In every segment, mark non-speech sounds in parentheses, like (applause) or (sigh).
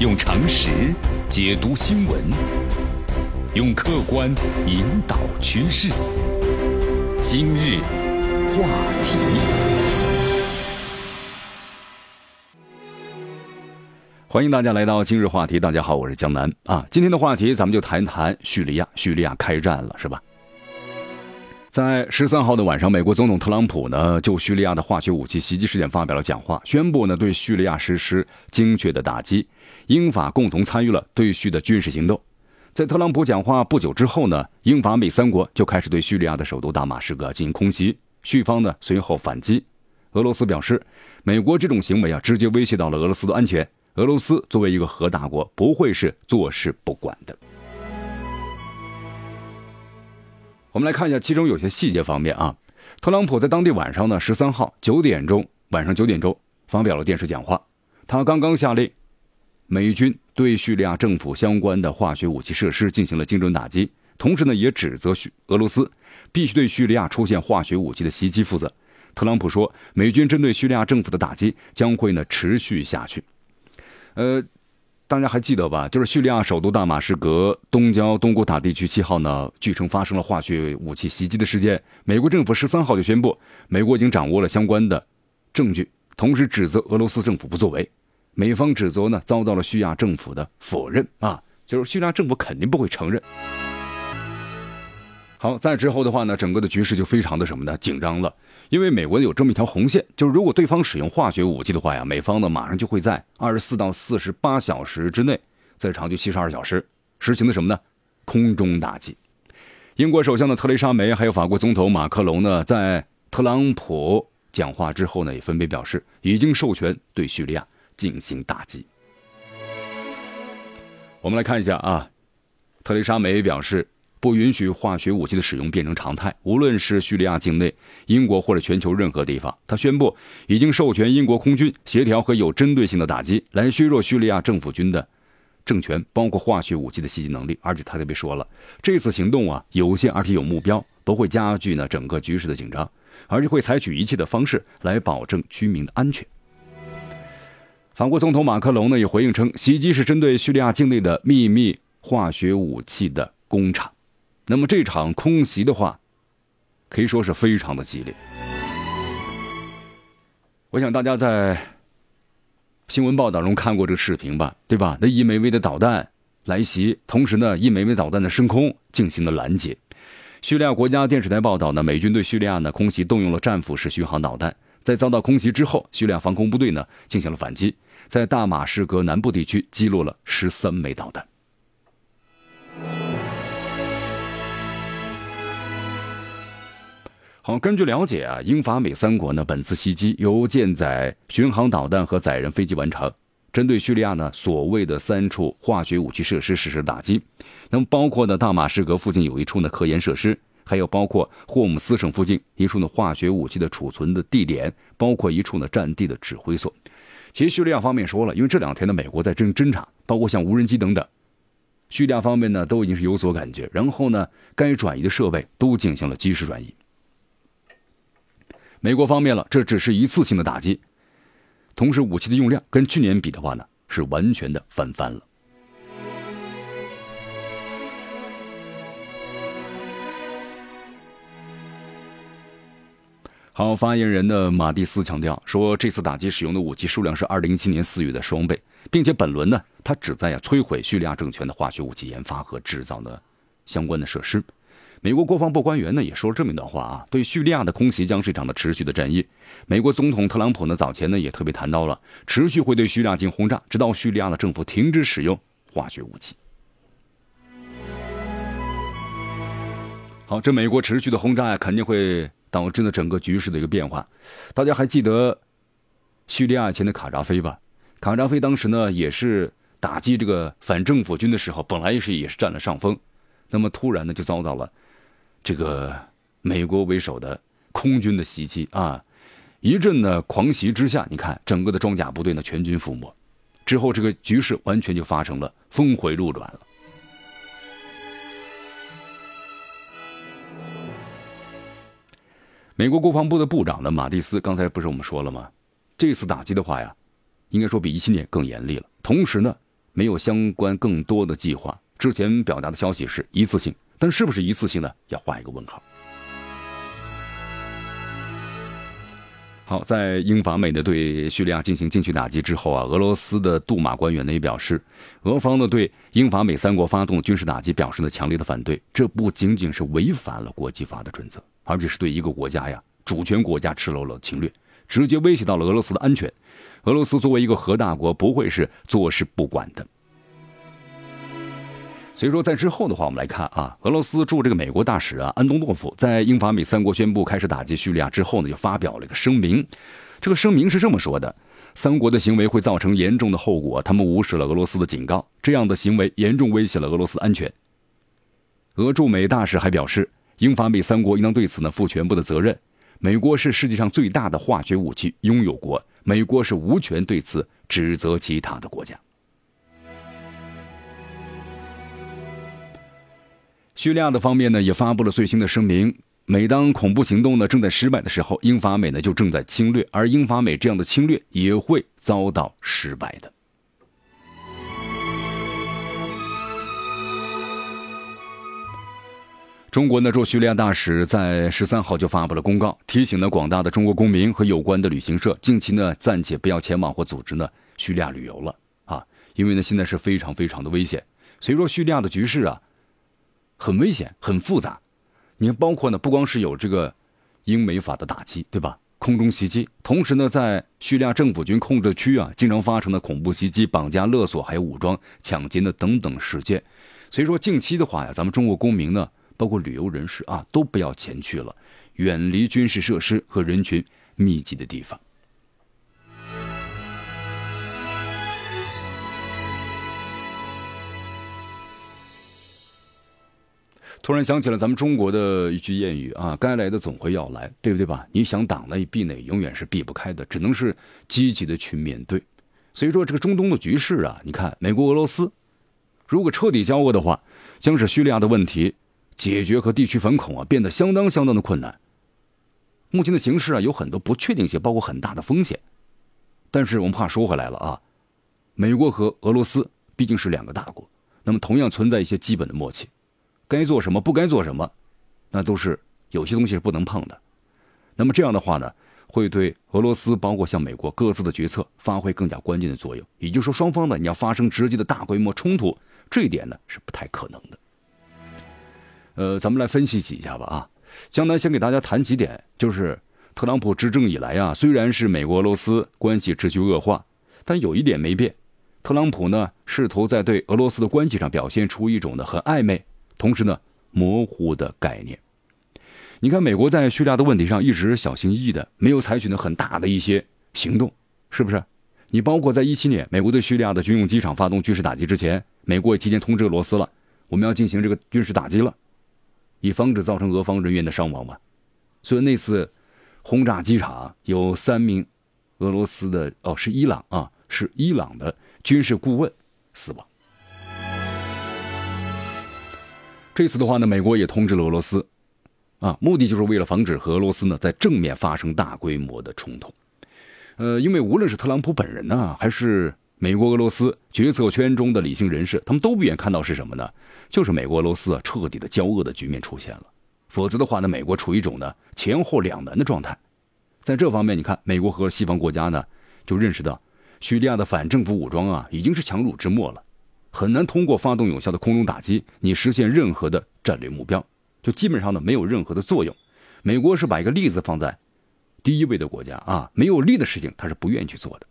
用常识解读新闻，用客观引导趋势。今日话题，欢迎大家来到今日话题。大家好，我是江南啊。今天的话题，咱们就谈谈叙利亚。叙利亚开战了，是吧？在十三号的晚上，美国总统特朗普呢就叙利亚的化学武器袭击事件发表了讲话，宣布呢对叙利亚实施精确的打击。英法共同参与了对叙的军事行动。在特朗普讲话不久之后呢，英法美三国就开始对叙利亚的首都大马士革进行空袭，叙方呢随后反击。俄罗斯表示，美国这种行为啊直接威胁到了俄罗斯的安全，俄罗斯作为一个核大国不会是坐视不管的。我们来看一下其中有些细节方面啊，特朗普在当地晚上呢十三号九点钟晚上九点钟发表了电视讲话，他刚刚下令美军对叙利亚政府相关的化学武器设施进行了精准打击，同时呢也指责叙俄罗斯必须对叙利亚出现化学武器的袭击负责。特朗普说，美军针对叙利亚政府的打击将会呢持续下去。呃。大家还记得吧？就是叙利亚首都大马士革东郊东古塔地区七号呢，据称发生了化学武器袭击的事件。美国政府十三号就宣布，美国已经掌握了相关的证据，同时指责俄罗斯政府不作为。美方指责呢，遭到了叙利亚政府的否认啊，就是叙利亚政府肯定不会承认。好，在之后的话呢，整个的局势就非常的什么呢？紧张了。因为美国有这么一条红线，就是如果对方使用化学武器的话呀，美方呢马上就会在二十四到四十八小时之内，最长就七十二小时，实行的什么呢？空中打击。英国首相的特蕾莎梅还有法国总统马克龙呢，在特朗普讲话之后呢，也分别表示已经授权对叙利亚进行打击。我们来看一下啊，特蕾莎梅表示。不允许化学武器的使用变成常态，无论是叙利亚境内、英国或者全球任何地方。他宣布已经授权英国空军协调和有针对性的打击，来削弱叙利亚政府军的政权，包括化学武器的袭击能力。而且他特别说了，这次行动啊有限而且有目标，不会加剧呢整个局势的紧张，而且会采取一切的方式来保证居民的安全。法国总统马克龙呢也回应称，袭击是针对叙利亚境内的秘密化学武器的工厂。那么这场空袭的话，可以说是非常的激烈。我想大家在新闻报道中看过这个视频吧，对吧？那一枚枚的导弹来袭，同时呢，一枚枚导弹的升空进行了拦截。叙利亚国家电视台报道呢，美军对叙利亚呢空袭动用了战斧式巡航导弹，在遭到空袭之后，叙利亚防空部队呢进行了反击，在大马士革南部地区击落了十三枚导弹。好，根据了解啊，英法美三国呢，本次袭击由舰载巡航导弹和载人飞机完成，针对叙利亚呢所谓的三处化学武器设施实施打击。那么包括呢大马士革附近有一处呢科研设施，还有包括霍姆斯省附近一处呢化学武器的储存的地点，包括一处呢战地的指挥所。其实叙利亚方面说了，因为这两天呢美国在侦侦查，包括像无人机等等，叙利亚方面呢都已经是有所感觉，然后呢该转移的设备都进行了及时转移。美国方面了，这只是一次性的打击，同时武器的用量跟去年比的话呢，是完全的翻番了。好，发言人的马蒂斯强调说，这次打击使用的武器数量是二零一七年四月的双倍，并且本轮呢，他旨在呀摧毁叙利亚政权的化学武器研发和制造的相关的设施。美国国防部官员呢也说了这么一段话啊，对叙利亚的空袭将是一场的持续的战役。美国总统特朗普呢早前呢也特别谈到了，持续会对叙利亚进行轰炸，直到叙利亚的政府停止使用化学武器。好，这美国持续的轰炸呀，肯定会导致呢整个局势的一个变化。大家还记得叙利亚前的卡扎菲吧？卡扎菲当时呢也是打击这个反政府军的时候，本来也是也是占了上风，那么突然呢就遭到了。这个美国为首的空军的袭击啊，一阵的狂袭之下，你看整个的装甲部队呢全军覆没，之后这个局势完全就发生了峰回路转了。美国国防部的部长呢马蒂斯刚才不是我们说了吗？这次打击的话呀，应该说比一七年更严厉了。同时呢，没有相关更多的计划。之前表达的消息是一次性，但是不是一次性呢？要画一个问号。好，在英法美的对叙利亚进行近距打击之后啊，俄罗斯的杜马官员呢也表示，俄方呢对英法美三国发动军事打击表示了强烈的反对。这不仅仅是违反了国际法的准则，而且是对一个国家呀主权国家赤裸裸侵略，直接威胁到了俄罗斯的安全。俄罗斯作为一个核大国，不会是坐视不管的。所以说，在之后的话，我们来看啊，俄罗斯驻这个美国大使啊安东诺夫在英法美三国宣布开始打击叙利亚之后呢，就发表了一个声明。这个声明是这么说的：三国的行为会造成严重的后果，他们无视了俄罗斯的警告，这样的行为严重威胁了俄罗斯安全。俄驻美大使还表示，英法美三国应当对此呢负全部的责任。美国是世界上最大的化学武器拥有国，美国是无权对此指责其他的国家。叙利亚的方面呢，也发布了最新的声明。每当恐怖行动呢正在失败的时候，英法美呢就正在侵略，而英法美这样的侵略也会遭到失败的。中国呢驻叙利亚大使在十三号就发布了公告，提醒呢广大的中国公民和有关的旅行社，近期呢暂且不要前往或组织呢叙利亚旅游了啊，因为呢现在是非常非常的危险。所以说叙利亚的局势啊。很危险，很复杂。你看，包括呢，不光是有这个英美法的打击，对吧？空中袭击，同时呢，在叙利亚政府军控制区啊，经常发生的恐怖袭击、绑架勒索，还有武装抢劫的等等事件。所以说，近期的话呀，咱们中国公民呢，包括旅游人士啊，都不要前去了，远离军事设施和人群密集的地方。突然想起了咱们中国的一句谚语啊，该来的总会要来，对不对吧？你想挡内避内，永远是避不开的，只能是积极的去面对。所以说，这个中东的局势啊，你看，美国、俄罗斯如果彻底交恶的话，将使叙利亚的问题解决和地区反恐啊变得相当相当的困难。目前的形势啊，有很多不确定性，包括很大的风险。但是我们话说回来了啊，美国和俄罗斯毕竟是两个大国，那么同样存在一些基本的默契。该做什么，不该做什么，那都是有些东西是不能碰的。那么这样的话呢，会对俄罗斯，包括像美国各自的决策发挥更加关键的作用。也就是说，双方呢，你要发生直接的大规模冲突，这一点呢是不太可能的。呃，咱们来分析几下吧啊。江南先给大家谈几点，就是特朗普执政以来啊，虽然是美国俄罗斯关系持续恶化，但有一点没变，特朗普呢试图在对俄罗斯的关系上表现出一种呢很暧昧。同时呢，模糊的概念。你看，美国在叙利亚的问题上一直小心翼翼的，没有采取呢很大的一些行动，是不是？你包括在一七年，美国对叙利亚的军用机场发动军事打击之前，美国也提前通知俄罗斯了，我们要进行这个军事打击了，以防止造成俄方人员的伤亡嘛。所以那次轰炸机场有三名俄罗斯的哦，是伊朗啊，是伊朗的军事顾问死亡。这次的话呢，美国也通知了俄罗斯，啊，目的就是为了防止和俄罗斯呢在正面发生大规模的冲突。呃，因为无论是特朗普本人呢，还是美国俄罗斯决策圈中的理性人士，他们都不愿看到是什么呢？就是美国俄罗斯啊彻底的交恶的局面出现了。否则的话呢，美国处于一种呢前后两难的状态。在这方面，你看，美国和西方国家呢就认识到，叙利亚的反政府武装啊已经是强弩之末了。很难通过发动有效的空中打击，你实现任何的战略目标，就基本上呢没有任何的作用。美国是把一个利字放在第一位的国家啊，没有利的事情他是不愿意去做的。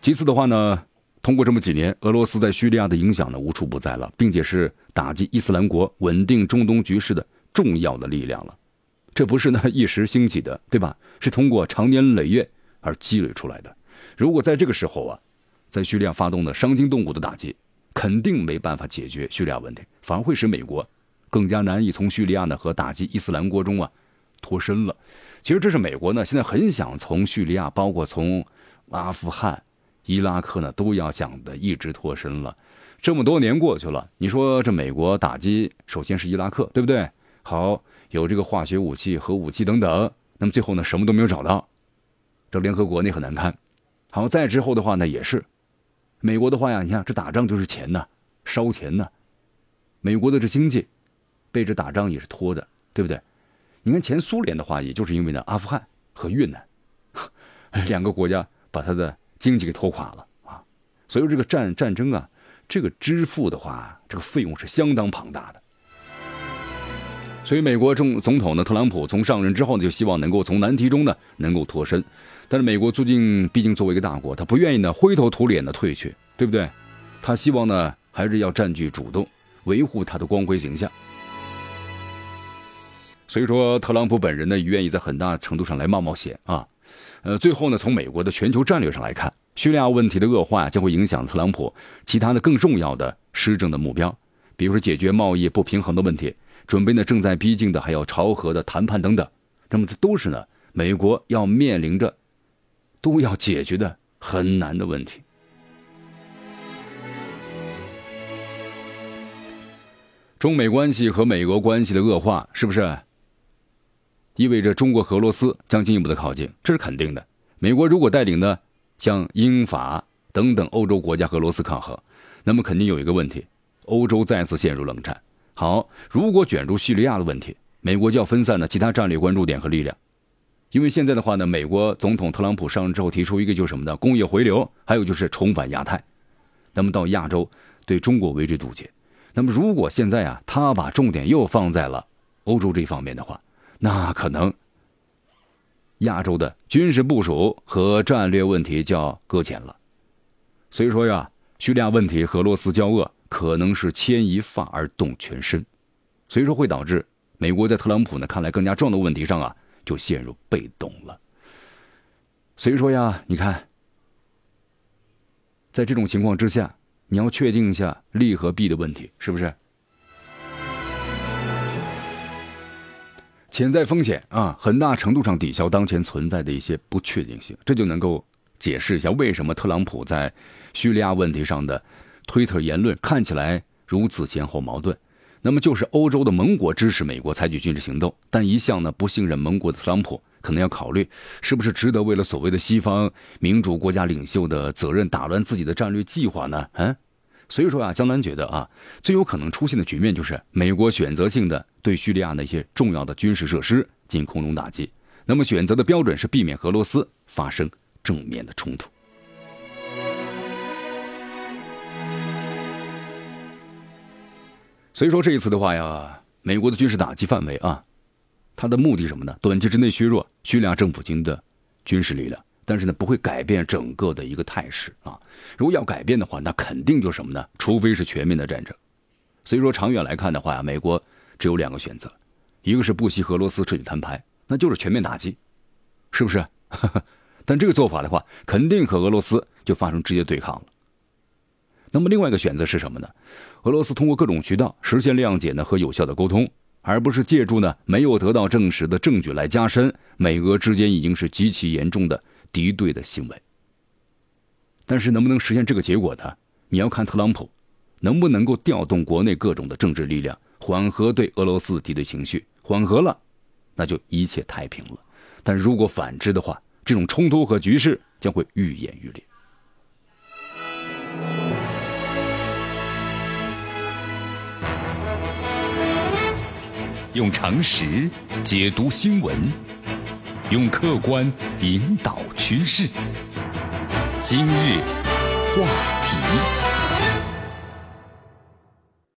其次的话呢，通过这么几年，俄罗斯在叙利亚的影响呢无处不在了，并且是打击伊斯兰国、稳定中东局势的重要的力量了。这不是呢 (laughs) 一时兴起的，对吧？是通过长年累月而积累出来的。如果在这个时候啊，在叙利亚发动的伤筋动骨的打击，肯定没办法解决叙利亚问题，反而会使美国更加难以从叙利亚呢和打击伊斯兰国中啊脱身了。其实这是美国呢现在很想从叙利亚，包括从阿富汗、伊拉克呢都要想的一直脱身了。这么多年过去了，你说这美国打击首先是伊拉克，对不对？好，有这个化学武器、核武器等等，那么最后呢什么都没有找到，这联合国那很难堪。好，再之后的话呢，也是美国的话呀，你看这打仗就是钱呐，烧钱呐。美国的这经济被这打仗也是拖的，对不对？你看前苏联的话，也就是因为呢，阿富汗和越南 (laughs) 两个国家把他的经济给拖垮了啊。所以这个战战争啊，这个支付的话，这个费用是相当庞大的。所以美国总总统呢，特朗普从上任之后呢，就希望能够从难题中呢能够脱身。但是美国最近毕竟作为一个大国，他不愿意呢灰头土脸的退去，对不对？他希望呢还是要占据主动，维护他的光辉形象。所以说，特朗普本人呢愿意在很大程度上来冒冒险啊。呃，最后呢，从美国的全球战略上来看，叙利亚问题的恶化将会影响特朗普其他的更重要的施政的目标，比如说解决贸易不平衡的问题，准备呢正在逼近的还有朝核的谈判等等。那么这都是呢美国要面临着。都要解决的很难的问题。中美关系和美俄关系的恶化，是不是意味着中国和俄罗斯将进一步的靠近？这是肯定的。美国如果带领的，像英法等等欧洲国家和俄罗斯抗衡，那么肯定有一个问题：欧洲再次陷入冷战。好，如果卷入叙利亚的问题，美国就要分散的其他战略关注点和力量。因为现在的话呢，美国总统特朗普上任之后提出一个就是什么呢？工业回流，还有就是重返亚太，那么到亚洲对中国围追堵截。那么如果现在啊，他把重点又放在了欧洲这方面的话，那可能亚洲的军事部署和战略问题就要搁浅了。所以说呀，叙利亚问题和俄罗斯交恶可能是牵一发而动全身，所以说会导致美国在特朗普呢看来更加重要的问题上啊。就陷入被动了。所以说呀，你看，在这种情况之下，你要确定一下利和弊的问题，是不是？潜在风险啊，很大程度上抵消当前存在的一些不确定性，这就能够解释一下为什么特朗普在叙利亚问题上的推特言论看起来如此前后矛盾。那么就是欧洲的盟国支持美国采取军事行动，但一向呢不信任盟国的特朗普，可能要考虑是不是值得为了所谓的西方民主国家领袖的责任打乱自己的战略计划呢？嗯，所以说啊，江南觉得啊，最有可能出现的局面就是美国选择性的对叙利亚那些重要的军事设施进行空中打击，那么选择的标准是避免俄罗斯发生正面的冲突。所以说这一次的话呀，美国的军事打击范围啊，它的目的什么呢？短期之内削弱叙利亚政府军的军事力量，但是呢，不会改变整个的一个态势啊。如果要改变的话，那肯定就什么呢？除非是全面的战争。所以说，长远来看的话呀，美国只有两个选择，一个是不惜和俄罗斯彻底摊牌，那就是全面打击，是不是？(laughs) 但这个做法的话，肯定和俄罗斯就发生直接对抗了。那么另外一个选择是什么呢？俄罗斯通过各种渠道实现谅解呢和有效的沟通，而不是借助呢没有得到证实的证据来加深美俄之间已经是极其严重的敌对的行为。但是能不能实现这个结果呢？你要看特朗普能不能够调动国内各种的政治力量，缓和对俄罗斯敌对情绪，缓和了，那就一切太平了。但如果反之的话，这种冲突和局势将会愈演愈烈。用常识解读新闻，用客观引导趋势。今日话题。